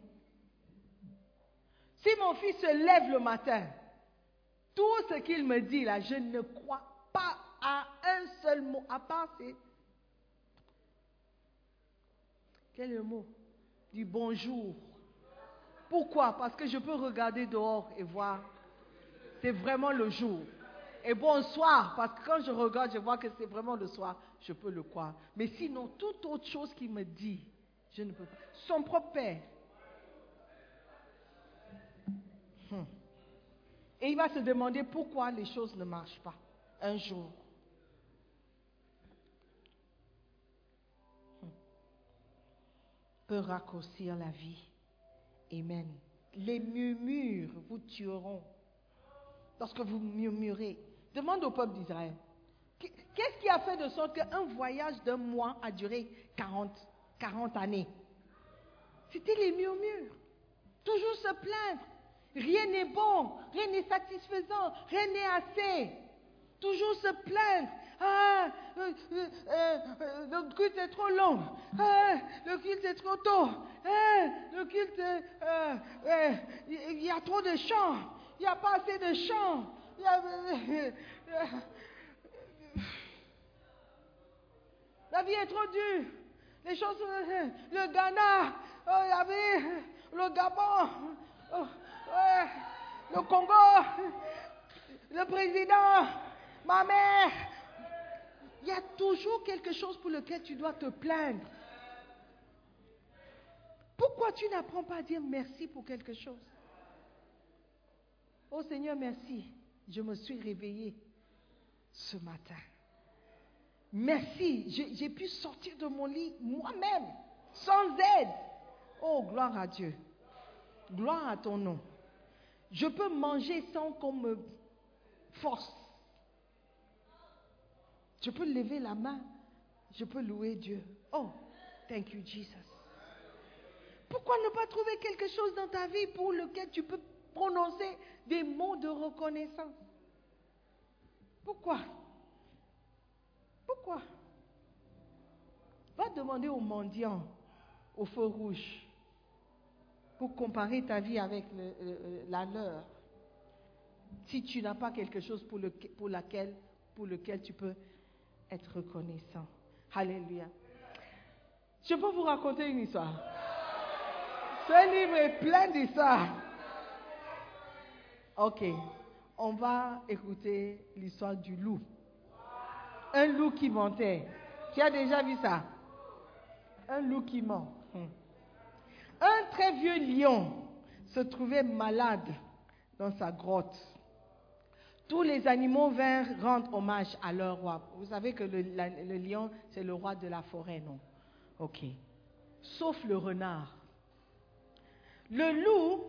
Si mon fils se lève le matin, tout ce qu'il me dit là, je ne crois pas à un seul mot, à part c'est... Quel est le mot Du bonjour? Pourquoi? Parce que je peux regarder dehors et voir. C'est vraiment le jour. Et bonsoir, parce que quand je regarde, je vois que c'est vraiment le soir, je peux le croire. Mais sinon, toute autre chose qu'il me dit, je ne peux pas. Son propre père. Hmm. Et il va se demander pourquoi les choses ne marchent pas un jour. Hmm. Peut raccourcir la vie. Amen. Les murmures vous tueront. Lorsque vous murmurez, demande au peuple d'Israël. Qu'est-ce qui a fait de sorte qu'un voyage d'un mois a duré 40, 40 années? C'était les murmures. Toujours se plaindre. Rien n'est bon, rien n'est satisfaisant, rien n'est assez. Toujours se plaindre. Ah, euh, euh, euh, le culte est trop long. Ah, le culte est trop tôt. Ah, le culte, euh, euh, il y a trop de chants. Il n'y a pas assez de chants. Euh, euh, la vie est trop dure. Les choses, euh, le Ghana, oh, il y avait, le Gabon, oh, le Congo, le président, ma mère. Il y a toujours quelque chose pour lequel tu dois te plaindre. Pourquoi tu n'apprends pas à dire merci pour quelque chose? Oh Seigneur, merci. Je me suis réveillée ce matin. Merci. J'ai pu sortir de mon lit moi-même, sans aide. Oh, gloire à Dieu. Gloire à ton nom. Je peux manger sans qu'on me force. Je peux lever la main. Je peux louer Dieu. Oh, thank you, Jesus. Pourquoi ne pas trouver quelque chose dans ta vie pour lequel tu peux prononcer des mots de reconnaissance? Pourquoi? Pourquoi? Va demander aux mendiants au feu rouge pour comparer ta vie avec la leur. Si tu n'as pas quelque chose pour, le, pour, laquelle, pour lequel tu peux être reconnaissant. Alléluia. Je peux vous raconter une histoire. Ce livre est plein d'histoires. Ok, on va écouter l'histoire du loup. Un loup qui mentait. Tu as déjà vu ça? Un loup qui ment. Hmm. Un très vieux lion se trouvait malade dans sa grotte. Tous les animaux vinrent rendre hommage à leur roi. Vous savez que le, lion, c'est le roi de la forêt, non? Ok. Sauf le renard. Le loup,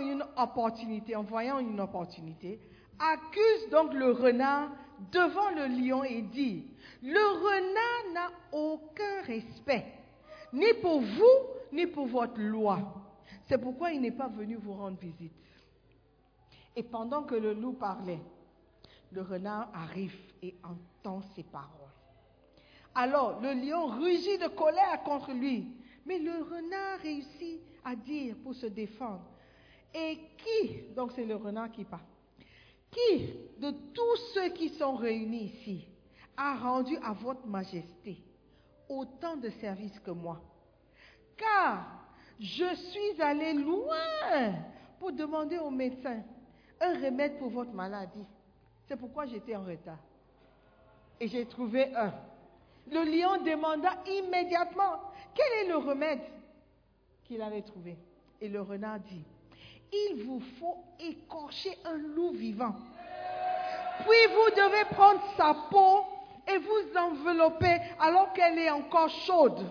une opportunité, en voyant une opportunité, accuse donc le renard devant le lion et dit, le renard n'a aucun respect, ni pour vous, ni pour votre loi. C'est pourquoi il n'est pas venu vous rendre visite. Et pendant que le loup parlait, le renard arrive et entend ses paroles. Alors le lion rugit de colère contre lui, mais le renard réussit à dire pour se défendre. Et qui, donc c'est le renard qui parle, qui de tous ceux qui sont réunis ici a rendu à votre majesté autant de services que moi? Car je suis allé loin pour demander au médecin un remède pour votre maladie. C'est pourquoi j'étais en retard. Et j'ai trouvé un. Le lion demanda immédiatement quel est le remède qu'il avait trouvé. Et le renard dit, il vous faut écorcher un loup vivant. Puis vous devez prendre sa peau et vous envelopper alors qu'elle est encore chaude.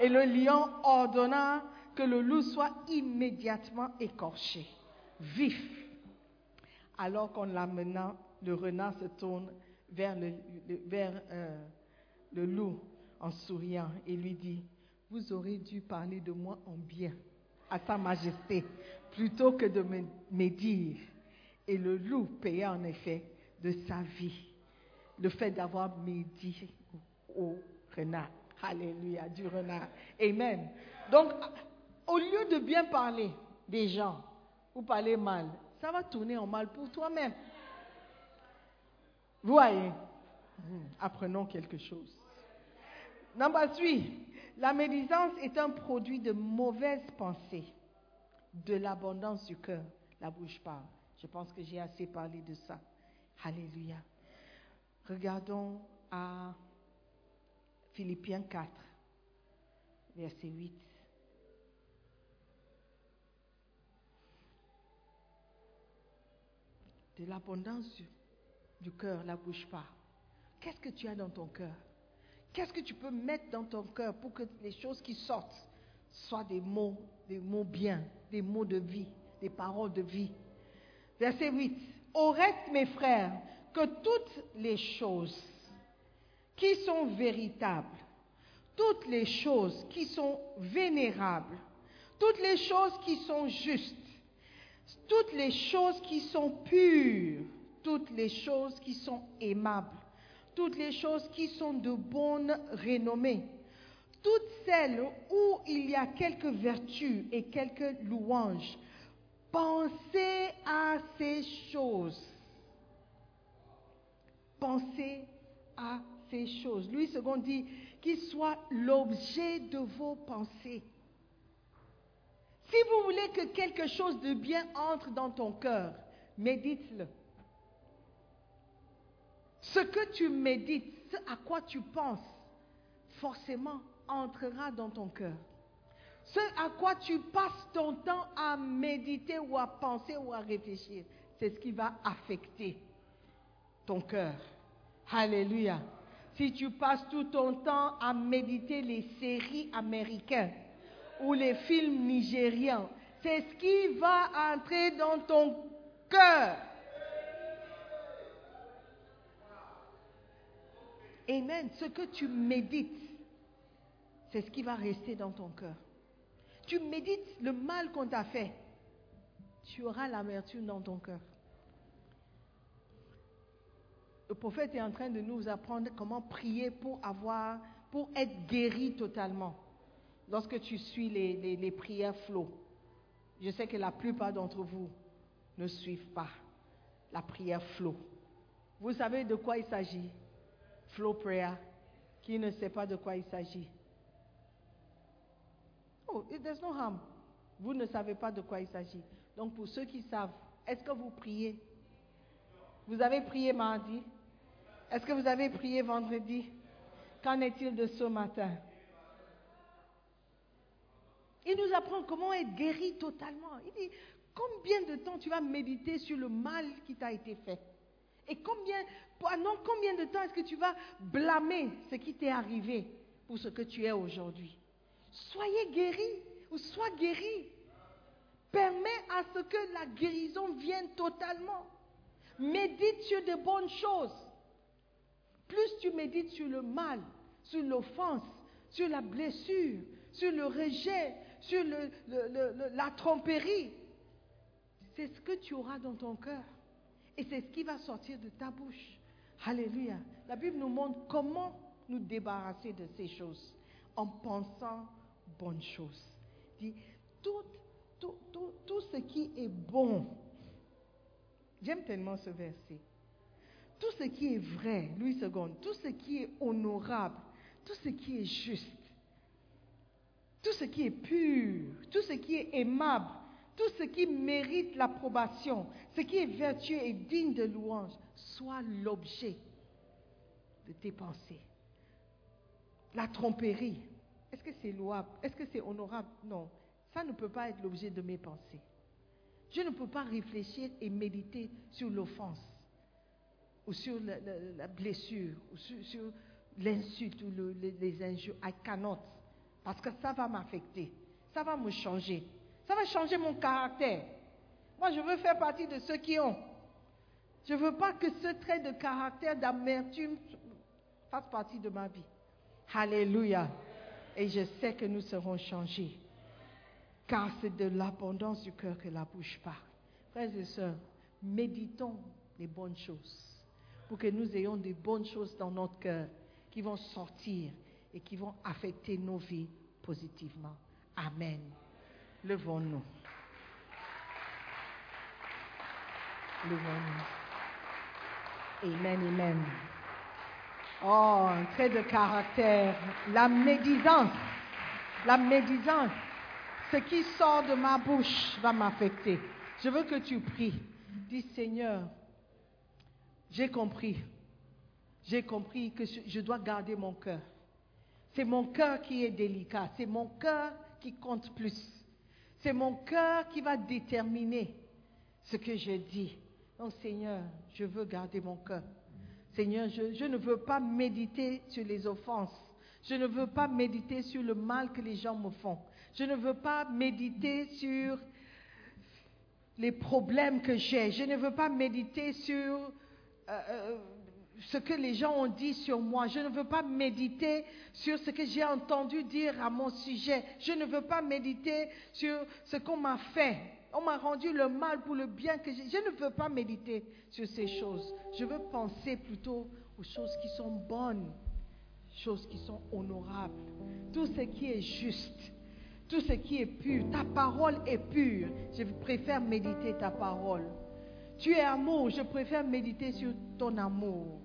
Et le lion ordonna que le loup soit immédiatement écorché, vif. Alors qu'on l'amenant, le renard se tourne vers le, vers, euh, le loup en souriant et lui dit, vous aurez dû parler de moi en bien à sa majesté plutôt que de me, me dire. Et le loup paya en effet de sa vie le fait d'avoir médit au renard. Alléluia, du renard. Amen. Donc, au lieu de bien parler des gens ou parler mal, ça va tourner en mal pour toi-même. Vous voyez, Hmm, apprenons quelque chose. Number three, la médisance est un produit de mauvaises pensées, de l'abondance du cœur. La bouche parle. Je pense que j'ai assez parlé de ça. Alléluia. Regardons à Philippiens 4, verset 8. De l'abondance du, cœur, la bouche parle. Qu'est-ce que tu as dans ton cœur? Qu'est-ce que tu peux mettre dans ton cœur pour que les choses qui sortent soient des mots, des mots bien, des mots de vie, des paroles de vie? Verset 8. Au reste, mes frères, que toutes les choses qui sont véritables, toutes les choses qui sont vénérables, toutes les choses qui sont justes, toutes les choses qui sont pures, toutes les choses qui sont aimables, toutes les choses qui sont de bonne renommée, toutes celles où il y a quelques vertus et quelques louanges, pensez à ces choses. Pensez à ces choses. Louis II dit qu'il soit l'objet de vos pensées. Si vous voulez que quelque chose de bien entre dans ton cœur, médite-le. Ce que tu médites, ce à quoi tu penses, forcément entrera dans ton cœur. Ce à quoi tu passes ton temps à méditer ou à penser ou à réfléchir, c'est ce qui va affecter ton cœur. Alléluia. Si tu passes tout ton temps à méditer les séries américaines ou les films nigérians, c'est ce qui va entrer dans ton cœur. Amen. Ce que tu médites, c'est ce qui va rester dans ton cœur. Tu médites le mal qu'on t'a fait, tu auras l'amertume dans ton cœur. Le prophète est en train de nous apprendre comment prier pour avoir, pour être guéri totalement. Lorsque tu suis les, prières flow, je sais que la plupart d'entre vous ne suivent pas la prière flow. Vous savez de quoi il s'agit? Flow prayer. Qui ne sait pas de quoi il s'agit? Oh, there's no harm. Vous ne savez pas de quoi il s'agit. Donc pour ceux qui savent, est-ce que vous priez? Vous avez prié mardi Est-ce que vous avez prié vendredi? Qu'en est-il de ce matin? Il nous apprend comment être guéri totalement. Il dit, combien de temps tu vas méditer sur le mal qui t'a été fait? Et combien, combien de temps est-ce que tu vas blâmer ce qui t'est arrivé pour ce que tu es aujourd'hui? Soyez guéris ou sois guéri. Permets à ce que la guérison vienne totalement. Médite sur de bonnes choses. Plus tu médites sur le mal, sur l'offense, sur la blessure, sur le rejet, sur la tromperie, c'est ce que tu auras dans ton cœur. Et c'est ce qui va sortir de ta bouche. Alléluia. La Bible nous montre comment nous débarrasser de ces choses en pensant bonnes choses. Dit, tout, tout, tout, tout ce qui est bon, j'aime tellement ce verset. Tout ce qui est vrai, Louis II, tout ce qui est honorable, tout ce qui est juste, tout ce qui est pur, tout ce qui est aimable, tout ce qui mérite l'approbation, ce qui est vertueux et digne de louange, soit l'objet de tes pensées. La tromperie, est-ce que c'est louable? Est-ce que c'est honorable? Non. Ça ne peut pas être l'objet de mes pensées. Je ne peux pas réfléchir et méditer sur l'offense, ou sur la, blessure, ou sur, l'insulte, ou les, injures. I cannot. Parce que ça va m'affecter. Ça va me changer. Ça va changer mon caractère. Moi, je veux faire partie de ceux qui ont. Je ne veux pas que ce trait de caractère, d'amertume, fasse partie de ma vie. Alléluia. Et je sais que nous serons changés. Car c'est de l'abondance du cœur que la bouche parle. Frères et sœurs, méditons les bonnes choses. Pour que nous ayons des bonnes choses dans notre cœur qui vont sortir et qui vont affecter nos vies positivement. Amen. Levons-nous. Levons-nous. Amen, amen. Oh, un trait de caractère. La médisance. La médisance. Ce qui sort de ma bouche va m'affecter. Je veux que tu pries. Dis Seigneur, j'ai compris. J'ai compris que je dois garder mon cœur. C'est mon cœur qui est délicat. C'est mon cœur qui compte plus. C'est mon cœur qui va déterminer ce que je dis. Donc Seigneur, je veux garder mon cœur. Seigneur, je, ne veux pas méditer sur les offenses. Je ne veux pas méditer sur le mal que les gens me font. Je ne veux pas méditer sur les problèmes que j'ai. Je ne veux pas méditer sur euh, euh, ce que les gens ont dit sur moi. Je ne veux pas méditer sur ce que j'ai entendu dire à mon sujet. Je ne veux pas méditer sur ce qu'on m'a fait. On m'a rendu le mal pour le bien que j'ai. Je ne veux pas méditer sur ces choses. Je veux penser plutôt aux choses qui sont bonnes, choses qui sont honorables, tout ce qui est juste, tout ce qui est pur. Ta parole est pure. Je préfère méditer ta parole. Tu es amour, je préfère méditer sur ton amour.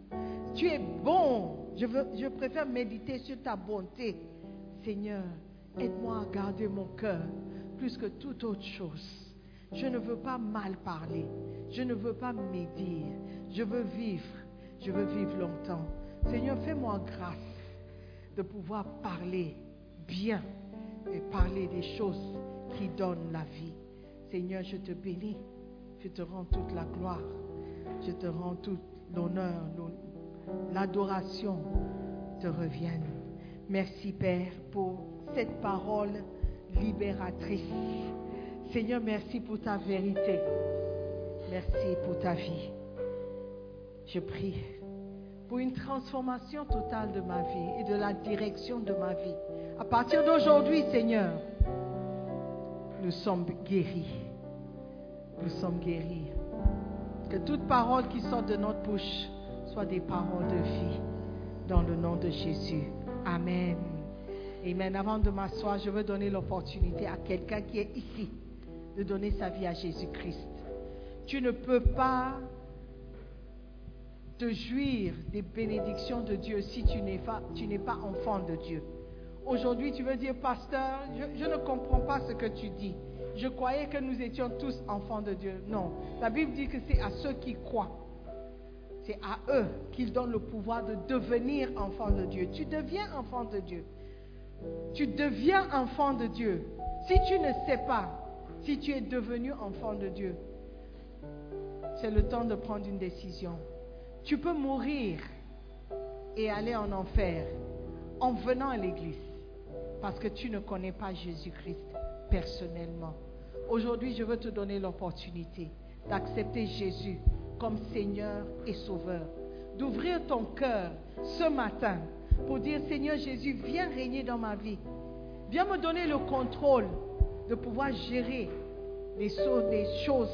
Tu es bon, je, préfère méditer sur ta bonté. Seigneur, aide-moi à garder mon cœur plus que toute autre chose. Je ne veux pas mal parler. Je ne veux pas médire. Je veux vivre. Je veux vivre longtemps. Seigneur, fais-moi grâce de pouvoir parler bien et parler des choses qui donnent la vie. Seigneur, je te bénis. Je te rends toute la gloire. Je te rends tout l'honneur, l'adoration te revienne. Merci Père pour cette parole libératrice. Seigneur, merci pour ta vérité. Merci pour ta vie. Je prie pour une transformation totale de ma vie et de la direction de ma vie. À partir d'aujourd'hui, Seigneur, nous sommes guéris. Nous sommes guéris. Que toute parole qui sort de notre bouche soit des paroles de vie. Dans le nom de Jésus. Amen. Amen. Avant de m'asseoir, je veux donner l'opportunité à quelqu'un qui est ici de donner sa vie à Jésus-Christ. Tu ne peux pas te jouir des bénédictions de Dieu si tu n'es pas, tu n'es pas enfant de Dieu. Aujourd'hui, tu veux dire, pasteur, je, je ne comprends pas ce que tu dis. Je croyais que nous étions tous enfants de Dieu. Non, la Bible dit que c'est à ceux qui croient. C'est à eux qu'il donne le pouvoir de devenir enfant de Dieu. Tu deviens enfant de Dieu. Tu deviens enfant de Dieu. Si tu ne sais pas si tu es devenu enfant de Dieu, c'est le temps de prendre une décision. Tu peux mourir et aller en enfer en venant à l'église parce que tu ne connais pas Jésus-Christ personnellement. Aujourd'hui, je veux te donner l'opportunité d'accepter Jésus comme Seigneur et Sauveur. D'ouvrir ton cœur ce matin pour dire Seigneur Jésus, viens régner dans ma vie. Viens me donner le contrôle de pouvoir gérer les, choses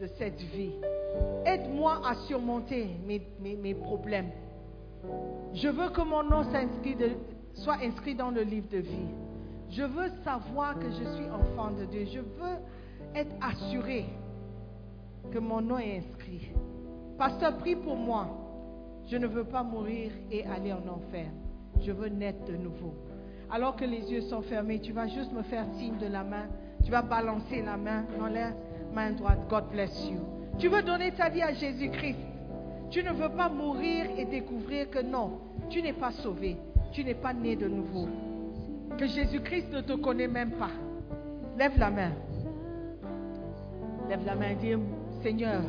de cette vie. Aide-moi à surmonter mes, problèmes. Je veux que mon nom soit inscrit dans le livre de vie. Je veux savoir que je suis enfant de Dieu. Je veux être assuré que mon nom est inscrit. Pasteur, prie pour moi. Je ne veux pas mourir et aller en enfer. Je veux naître de nouveau. Alors que les yeux sont fermés, tu vas juste me faire signe de la main. Tu vas balancer la main dans la main droite. God bless you. Tu veux donner ta vie à Jésus-Christ. Tu ne veux pas mourir et découvrir que non, tu n'es pas sauvé. Tu n'es pas né de nouveau. Que Jésus-Christ ne te connaît même pas. Lève la main. Lève la main et dis, Seigneur,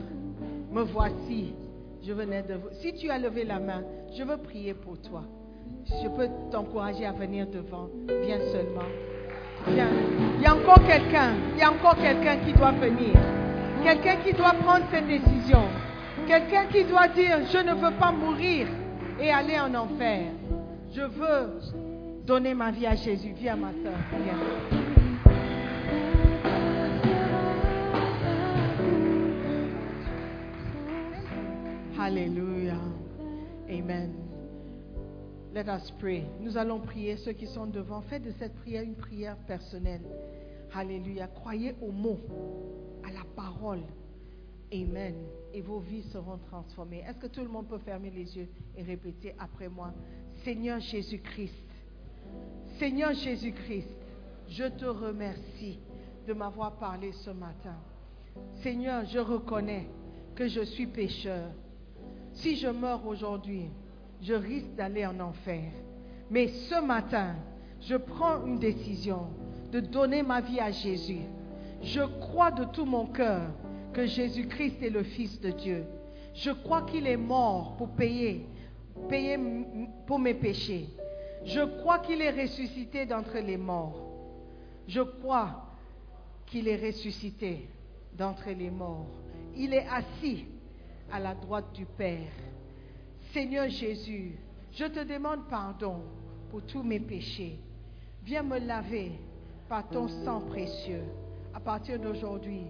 me voici. Je venais de vous. Si tu as levé la main, je veux prier pour toi. Je peux t'encourager à venir devant. Viens seulement. Viens. Il y a encore quelqu'un. Il y a encore quelqu'un qui doit venir. Quelqu'un qui doit prendre cette décision. Quelqu'un qui doit dire, je ne veux pas mourir et aller en enfer. Je veux donner ma vie à Jésus. Viens, ma soeur. Alléluia. Amen. Let us pray. Nous allons prier. Ceux qui sont devant, faites de cette prière une prière personnelle. Alléluia. Croyez au mot, à la parole. Amen. Et vos vies seront transformées. Est-ce que tout le monde peut fermer les yeux et répéter après moi Seigneur Jésus-Christ. Seigneur Jésus-Christ, je te remercie de m'avoir parlé ce matin. Seigneur, je reconnais que je suis pécheur si je meurs aujourd'hui, je risque d'aller en enfer. Mais ce matin, je prends une décision de donner ma vie à Jésus. Je crois de tout mon cœur que Jésus-Christ est le Fils de Dieu. Je crois qu'il est mort pour payer, payer pour mes péchés. Je crois qu'il est ressuscité d'entre les morts. Je crois qu'il est ressuscité d'entre les morts. Il est assis à la droite du Père. Seigneur Jésus, je te demande pardon pour tous mes péchés. Viens me laver par ton sang précieux. À partir d'aujourd'hui,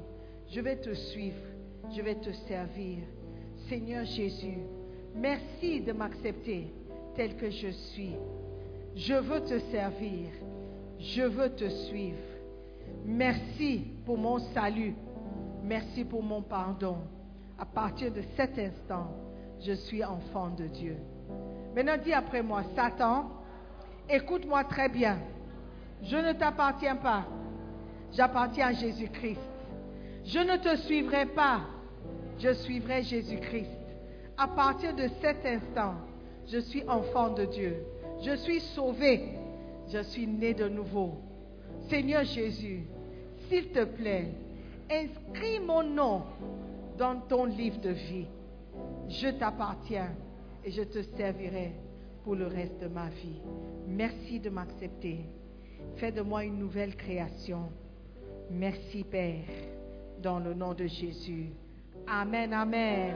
je vais te suivre, je vais te servir. Seigneur Jésus, merci de m'accepter tel que je suis. Je veux te servir, je veux te suivre. Merci pour mon salut, merci pour mon pardon à partir de cet instant, je suis enfant de Dieu. Maintenant, dis après moi, Satan, écoute-moi très bien. Je ne t'appartiens pas. J'appartiens à Jésus-Christ. Je ne te suivrai pas. Je suivrai Jésus-Christ. À partir de cet instant, je suis enfant de Dieu. Je suis sauvé. Je suis né de nouveau. Seigneur Jésus, s'il te plaît, inscris mon nom dans ton livre de vie. Je t'appartiens et je te servirai pour le reste de ma vie. Merci de m'accepter. Fais de moi une nouvelle création. Merci Père, dans le nom de Jésus. Amen, amen.